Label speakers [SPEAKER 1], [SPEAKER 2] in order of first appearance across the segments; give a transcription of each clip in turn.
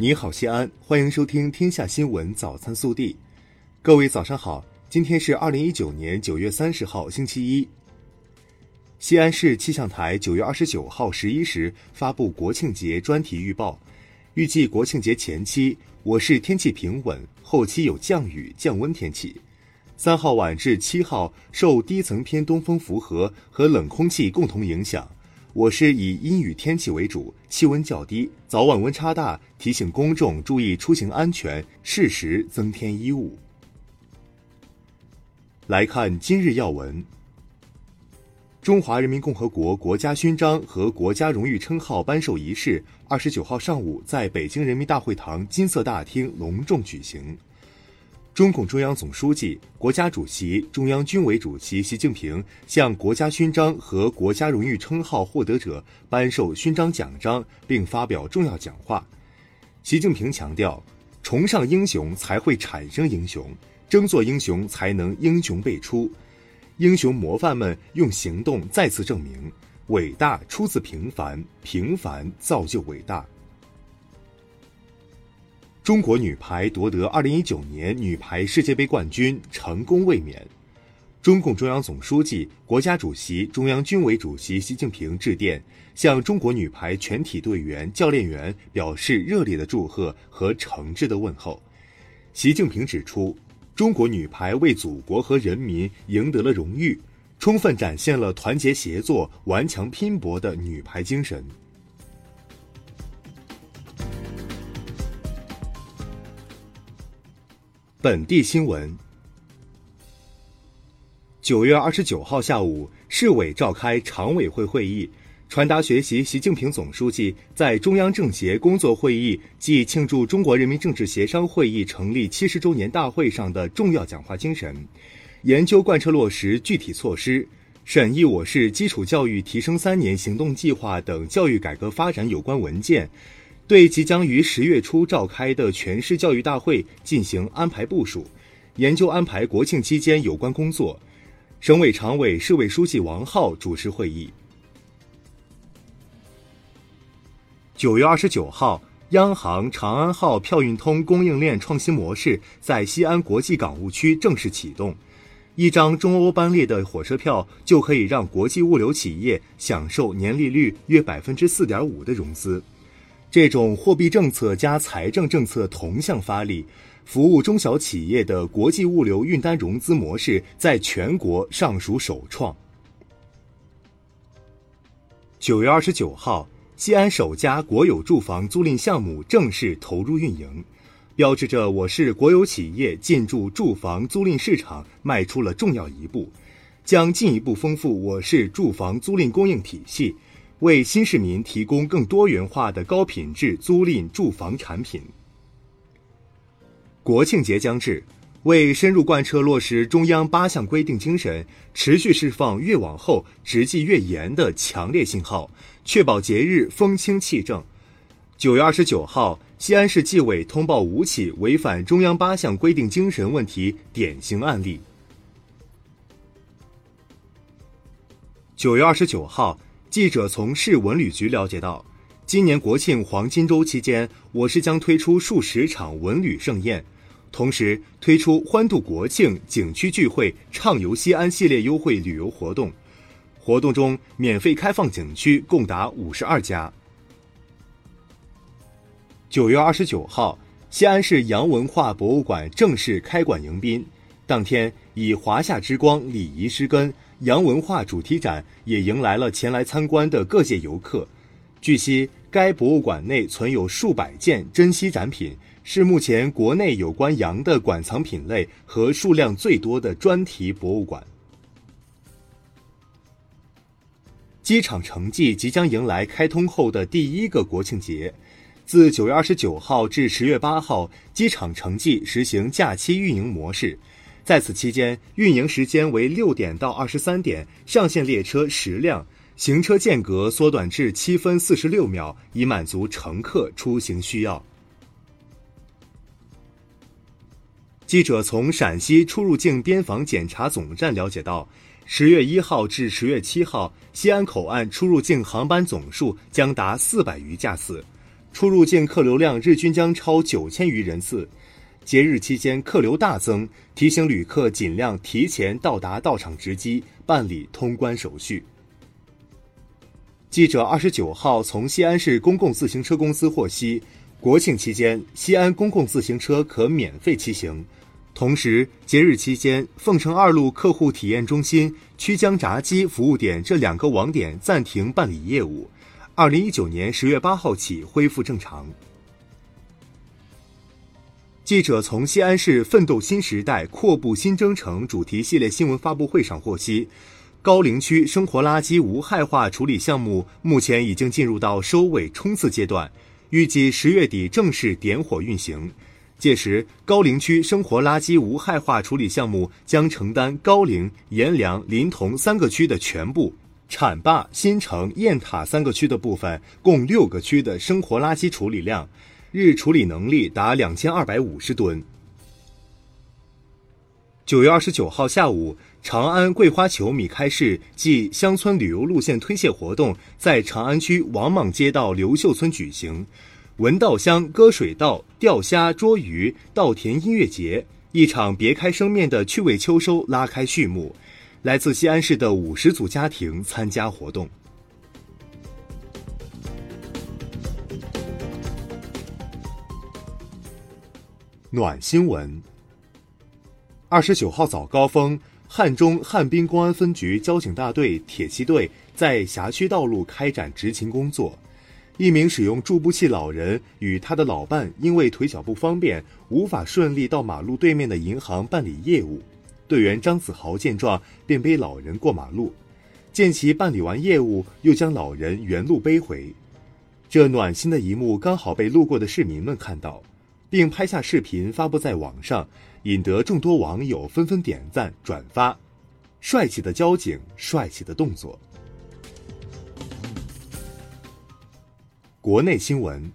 [SPEAKER 1] 你好，西安，欢迎收听《天下新闻早餐速递》。各位早上好，今天是二零一九年九月三十号，星期一。西安市气象台九月二十九号十一时发布国庆节专题预报，预计国庆节前期我市天气平稳，后期有降雨、降温天气。三号晚至七号，受低层偏东风符合和冷空气共同影响。我市以阴雨天气为主，气温较低，早晚温差大，提醒公众注意出行安全，适时增添衣物。来看今日要闻：中华人民共和国国家勋章和国家荣誉称号颁授仪式，二十九号上午在北京人民大会堂金色大厅隆重举行。中共中央总书记、国家主席、中央军委主席习近平向国家勋章和国家荣誉称号获得者颁授勋章奖章，并发表重要讲话。习近平强调，崇尚英雄才会产生英雄，争做英雄才能英雄辈出。英雄模范们用行动再次证明，伟大出自平凡，平凡造就伟大。中国女排夺得二零一九年女排世界杯冠军，成功卫冕。中共中央总书记、国家主席、中央军委主席习近平致电，向中国女排全体队员、教练员表示热烈的祝贺和诚挚的问候。习近平指出，中国女排为祖国和人民赢得了荣誉，充分展现了团结协作、顽强拼搏的女排精神。本地新闻：九月二十九号下午，市委召开常委会会议，传达学习习近平总书记在中央政协工作会议暨庆祝中国人民政治协商会议成立七十周年大会上的重要讲话精神，研究贯彻落实具体措施，审议我市基础教育提升三年行动计划等教育改革发展有关文件。对即将于十月初召开的全市教育大会进行安排部署，研究安排国庆期间有关工作。省委常委、市委书记王浩主持会议。九月二十九号，央行长安号票运通供应链创新模式在西安国际港务区正式启动，一张中欧班列的火车票就可以让国际物流企业享受年利率约百分之四点五的融资。这种货币政策加财政政策同向发力，服务中小企业的国际物流运单融资模式在全国尚属首创。九月二十九号，西安首家国有住房租赁项目正式投入运营，标志着我市国有企业进驻住房租赁市场迈出了重要一步，将进一步丰富我市住房租赁供应体系。为新市民提供更多元化的高品质租赁住房产品。国庆节将至，为深入贯彻落实中央八项规定精神，持续释放越往后执纪越严的强烈信号，确保节日风清气正。九月二十九号，西安市纪委通报五起违反中央八项规定精神问题典型案例。九月二十九号。记者从市文旅局了解到，今年国庆黄金周期间，我市将推出数十场文旅盛宴，同时推出“欢度国庆，景区聚会，畅游西安”系列优惠旅游活动。活动中，免费开放景区共达五十二家。九月二十九号，西安市洋文化博物馆正式开馆迎宾，当天以“华夏之光，礼仪之根”。洋文化主题展也迎来了前来参观的各界游客。据悉，该博物馆内存有数百件珍稀展品，是目前国内有关羊的馆藏品类和数量最多的专题博物馆。机场城际即将迎来开通后的第一个国庆节，自九月二十九号至十月八号，机场城际实行假期运营模式。在此期间，运营时间为六点到二十三点，上线列车十辆，行车间隔缩短至七分四十六秒，以满足乘客出行需要。记者从陕西出入境边防检查总站了解到，十月一号至十月七号，西安口岸出入境航班总数将达四百余架次，出入境客流量日均将超九千余人次。节日期间客流大增，提醒旅客尽量提前到达到场值机办理通关手续。记者二十九号从西安市公共自行车公司获悉，国庆期间西安公共自行车可免费骑行。同时，节日期间，凤城二路客户体验中心、曲江闸机服务点这两个网点暂停办理业务。二零一九年十月八号起恢复正常。记者从西安市“奋斗新时代，阔步新征程”主题系列新闻发布会上获悉，高陵区生活垃圾无害化处理项目目前已经进入到收尾冲刺阶段，预计十月底正式点火运行。届时，高陵区生活垃圾无害化处理项目将承担高陵、阎良、临潼三个区的全部，浐灞、新城、雁塔三个区的部分，共六个区的生活垃圾处理量，日处理能力达两千二百五十吨。九月二十九号下午，长安桂花球米开市暨乡村旅游路线推介活动在长安区王莽街道刘秀村举行。闻稻香、歌水稻、钓虾、捉鱼、稻田音乐节，一场别开生面的趣味秋收拉开序幕。来自西安市的五十组家庭参加活动。暖新闻：二十九号早高峰，汉中汉滨公安分局交警大队铁骑队在辖区道路开展执勤工作。一名使用助步器老人与他的老伴因为腿脚不方便，无法顺利到马路对面的银行办理业务。队员张子豪见状，便背老人过马路。见其办理完业务，又将老人原路背回。这暖心的一幕刚好被路过的市民们看到，并拍下视频发布在网上，引得众多网友纷纷点赞转发。帅气的交警，帅气的动作。国内新闻。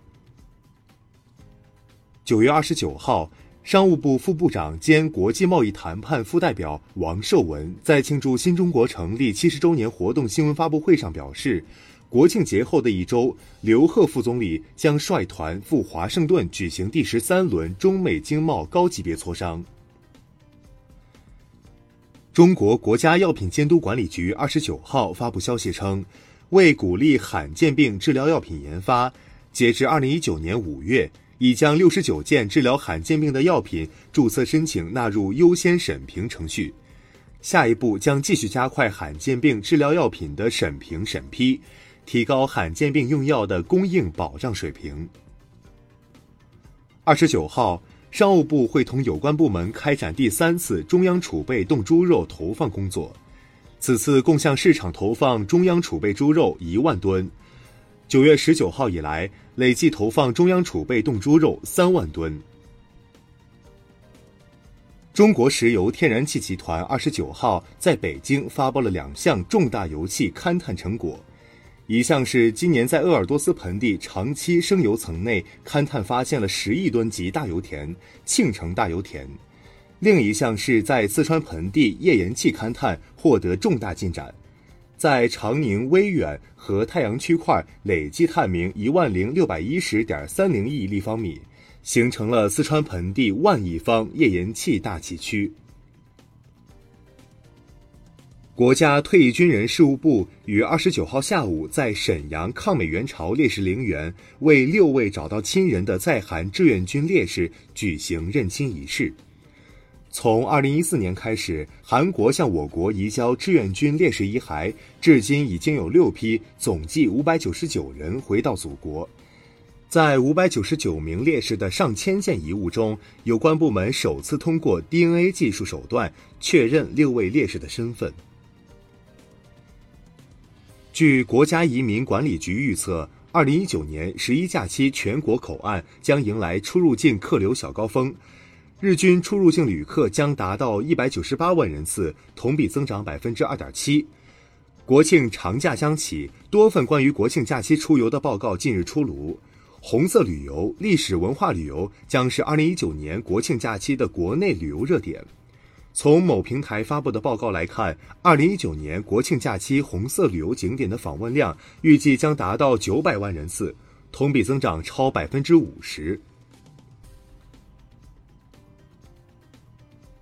[SPEAKER 1] 九月二十九号，商务部副部长兼国际贸易谈判副代表王受文在庆祝新中国成立七十周年活动新闻发布会上表示，国庆节后的一周，刘鹤副总理将率团赴华盛顿举行第十三轮中美经贸高级别磋商。中国国家药品监督管理局二十九号发布消息称。为鼓励罕见病治疗药品研发，截至二零一九年五月，已将六十九件治疗罕见病的药品注册申请纳入优先审评程序。下一步将继续加快罕见病治疗药品的审评审批，提高罕见病用药的供应保障水平。二十九号，商务部会同有关部门开展第三次中央储备冻猪肉投放工作。此次共向市场投放中央储备猪肉一万吨，九月十九号以来累计投放中央储备冻猪肉三万吨。中国石油天然气集团二十九号在北京发布了两项重大油气勘探成果，一项是今年在鄂尔多斯盆地长期生油层内勘探发现了十亿吨级大油田——庆城大油田。另一项是在四川盆地页岩气勘探获得重大进展，在长宁、威远和太阳区块累计探明一万零六百一十点三零亿立方米，形成了四川盆地万亿方页岩气大气区。国家退役军人事务部于二十九号下午在沈阳抗美援朝烈士陵园为六位找到亲人的在韩志愿军烈士举行认亲仪式。从二零一四年开始，韩国向我国移交志愿军烈士遗骸，至今已经有六批，总计五百九十九人回到祖国。在五百九十九名烈士的上千件遗物中，有关部门首次通过 DNA 技术手段确认六位烈士的身份。据国家移民管理局预测，二零一九年十一假期全国口岸将迎来出入境客流小高峰。日均出入境旅客将达到一百九十八万人次，同比增长百分之二点七。国庆长假将起，多份关于国庆假期出游的报告近日出炉。红色旅游、历史文化旅游将是二零一九年国庆假期的国内旅游热点。从某平台发布的报告来看，二零一九年国庆假期红色旅游景点的访问量预计将达到九百万人次。同比增长超百分之五十。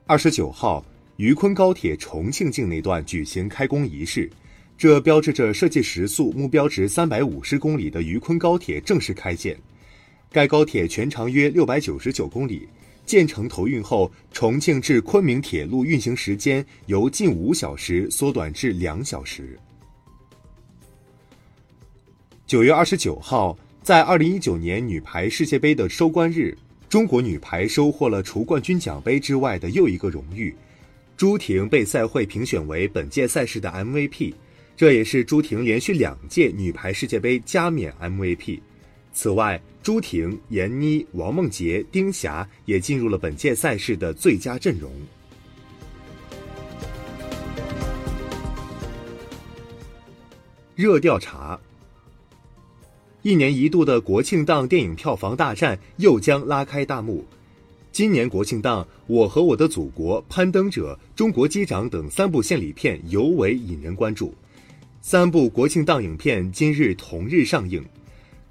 [SPEAKER 1] 二十九号，渝昆高铁重庆境内段举行开工仪式，这标志着设计时速目标值三百五十公里的渝昆高铁正式开建。该高铁全长约六百九十九公里，建成投运后，重庆至昆明铁路运行时间由近五小时缩短至两小时。九月二十九号，在二零一九年女排世界杯的收官日。中国女排收获了除冠军奖杯之外的又一个荣誉，朱婷被赛会评选为本届赛事的 MVP，这也是朱婷连续两届女排世界杯加冕 MVP。此外，朱婷、闫妮、王梦洁、丁霞也进入了本届赛事的最佳阵容。热调查。一年一度的国庆档电影票房大战又将拉开大幕。今年国庆档，《我和我的祖国》《攀登者》《中国机长》等三部献礼片尤为引人关注。三部国庆档影片今日同日上映。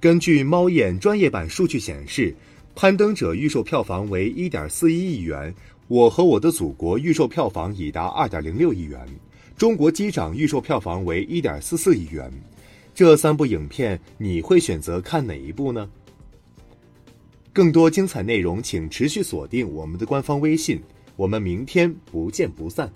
[SPEAKER 1] 根据猫眼专业版数据显示，《攀登者》预售票房为一点四一亿元，《我和我的祖国》预售票房已达二点零六亿元，《中国机长》预售票房为一点四四亿元。这三部影片，你会选择看哪一部呢？更多精彩内容，请持续锁定我们的官方微信。我们明天不见不散。